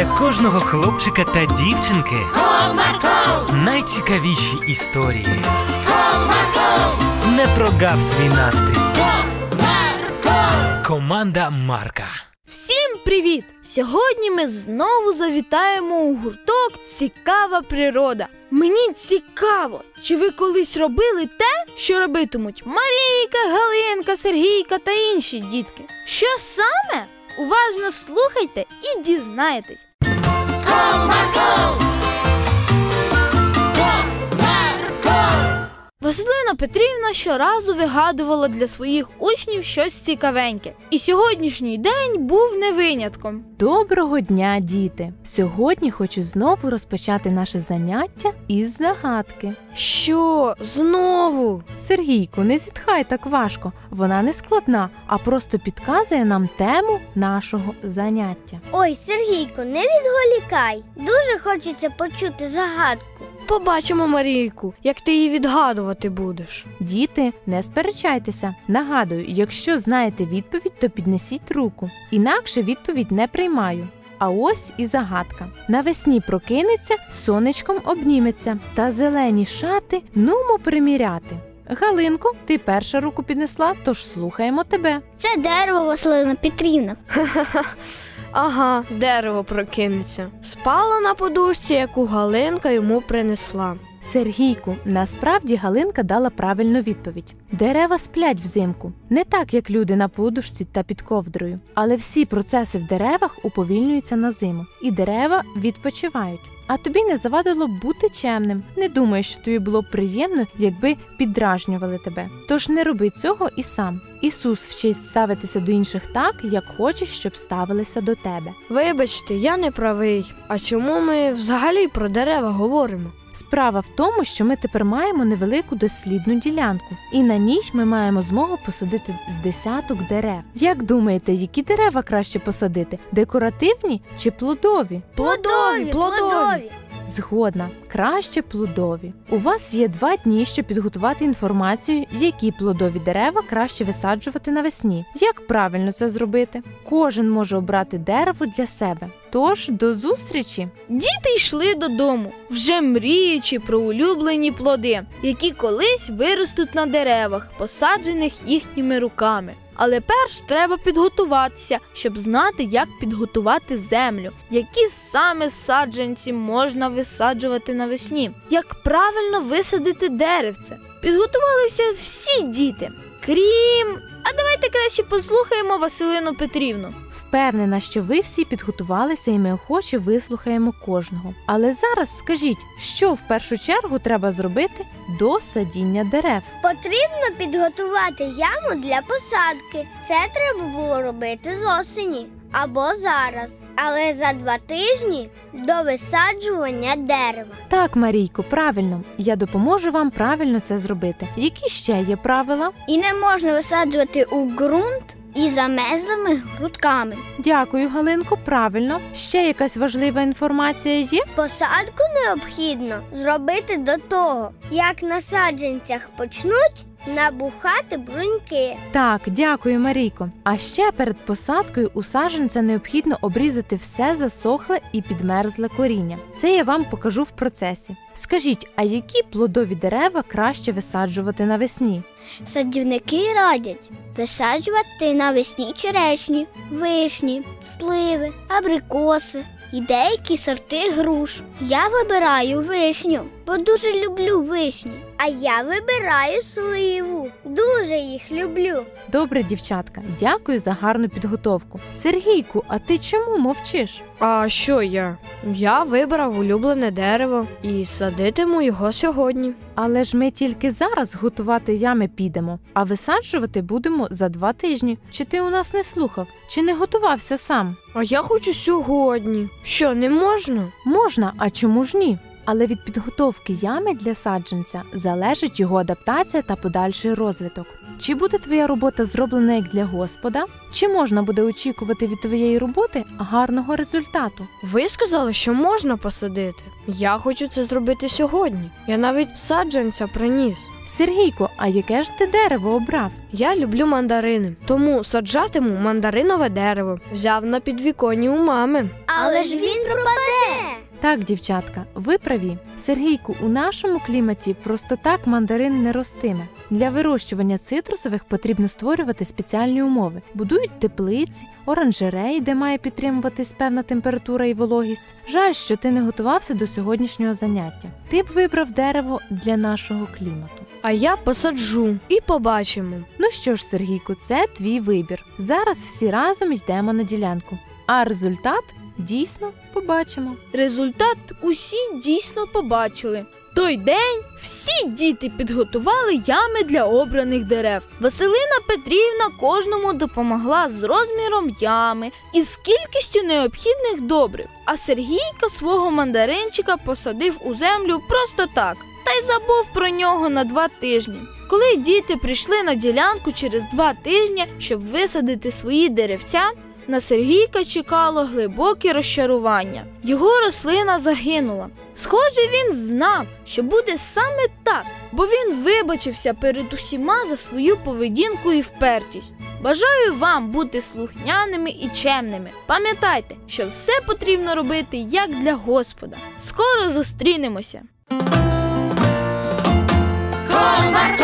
для кожного хлопчика та дівчинки Comarco, найцікавіші історії. Comarco, Не прогав свій настрій. Comarco. Команда Марка. Всім привіт! Сьогодні ми знову завітаємо у гурток Цікава природа. Мені цікаво, чи ви колись робили те, що робитимуть Марійка, Галинка, Сергійка та інші дітки. Що саме? Уважно слухайте і дізнаєтесь. Marcão, Marcão. Василина Петрівна щоразу вигадувала для своїх учнів щось цікавеньке, і сьогоднішній день був не винятком. Доброго дня, діти! Сьогодні хочу знову розпочати наше заняття із загадки. Що знову? Сергійку, не зітхай так важко, вона не складна, а просто підказує нам тему нашого заняття. Ой, Сергійко, не відволікай. Дуже хочеться почути загадку. Побачимо Марійку, як ти її відгадувати будеш. Діти, не сперечайтеся. Нагадую, якщо знаєте відповідь, то піднесіть руку. Інакше відповідь не приймаю. А ось і загадка. Навесні прокинеться, сонечком обніметься, та зелені шати нумо приміряти. Галинко, ти перша руку піднесла, тож слухаємо тебе. Це дерево Василина Петрівна. Ага, дерево прокинеться. Спала на подушці, яку Галинка йому принесла. Сергійку, насправді Галинка дала правильну відповідь. Дерева сплять взимку, не так, як люди на подушці та під ковдрою, але всі процеси в деревах уповільнюються на зиму, і дерева відпочивають. А тобі не завадило бути чемним. Не думаєш, що тобі було приємно, якби піддражнювали тебе. Тож не роби цього і сам. Ісус вчить ставитися до інших так, як хочеш, щоб ставилися до тебе. Вибачте, я не правий. А чому ми взагалі про дерева говоримо? Справа в тому, що ми тепер маємо невелику дослідну ділянку, і на ній ми маємо змогу посадити з десяток дерев. Як думаєте, які дерева краще посадити? Декоративні чи плодові? Плодові, плодові. Згодна, краще плодові. У вас є два дні, щоб підготувати інформацію, які плодові дерева краще висаджувати навесні. Як правильно це зробити? Кожен може обрати дерево для себе. Тож до зустрічі! Діти йшли додому, вже мріючи про улюблені плоди, які колись виростуть на деревах, посаджених їхніми руками. Але перш треба підготуватися, щоб знати, як підготувати землю, які саме саджанці можна висаджувати навесні, як правильно висадити деревце. Підготувалися всі діти, крім. А давайте краще послухаємо Василину Петрівну. Впевнена, що ви всі підготувалися і ми охоче вислухаємо кожного. Але зараз скажіть, що в першу чергу треба зробити до садіння дерев. Потрібно підготувати яму для посадки. Це треба було робити з осені або зараз. Але за два тижні до висаджування дерева. Так, Марійко, правильно. Я допоможу вам правильно це зробити. Які ще є правила? І не можна висаджувати у ґрунт із замезлими грудками. Дякую, Галинко. Правильно. Ще якась важлива інформація є? Посадку необхідно зробити до того, як на саджанцях почнуть набухати бруньки. Так, дякую, Марійко. А ще перед посадкою у саджанця необхідно обрізати все засохле і підмерзле коріння. Це я вам покажу в процесі. Скажіть, а які плодові дерева краще висаджувати навесні? Садівники радять висаджувати навесні черешні, вишні, сливи, абрикоси і деякі сорти груш. Я вибираю вишню, бо дуже люблю вишні. А я вибираю сливу. Дуже їх люблю. Добре, дівчатка, дякую за гарну підготовку. Сергійку, а ти чому мовчиш? А що я? Я вибрав улюблене дерево і садитиму його сьогодні. Але ж ми тільки зараз готувати ями підемо, а висаджувати будемо за два тижні. Чи ти у нас не слухав, чи не готувався сам? А я хочу сьогодні. Що, не можна? Можна, а чому ж ні? Але від підготовки ями для саджанця залежить його адаптація та подальший розвиток. Чи буде твоя робота зроблена як для Господа? Чи можна буде очікувати від твоєї роботи гарного результату? Ви сказали, що можна посадити. Я хочу це зробити сьогодні. Я навіть саджанця приніс. Сергійко, а яке ж ти дерево обрав? Я люблю мандарини, тому саджатиму мандаринове дерево. Взяв на підвіконні у мами. Але ж він пропаде. Так, дівчатка, ви праві. Сергійку, у нашому кліматі просто так мандарин не ростиме. Для вирощування цитрусових потрібно створювати спеціальні умови. Будують теплиці, оранжереї, де має підтримуватись певна температура і вологість. Жаль, що ти не готувався до сьогоднішнього заняття. Ти б вибрав дерево для нашого клімату. А я посаджу і побачимо. Ну що ж, Сергійку, це твій вибір. Зараз всі разом йдемо на ділянку. А результат дійсно побачимо. Результат усі дійсно побачили. Той день всі діти підготували ями для обраних дерев. Василина Петрівна кожному допомогла з розміром ями і з кількістю необхідних добрив. А Сергійка свого мандаринчика посадив у землю просто так, та й забув про нього на два тижні. Коли діти прийшли на ділянку через два тижні, щоб висадити свої деревця, на Сергійка чекало глибоке розчарування. Його рослина загинула. Схоже, він знав, що буде саме так, бо він вибачився перед усіма за свою поведінку і впертість. Бажаю вам бути слухняними і чемними. Пам'ятайте, що все потрібно робити як для Господа. Скоро зустрінемося! Комарко,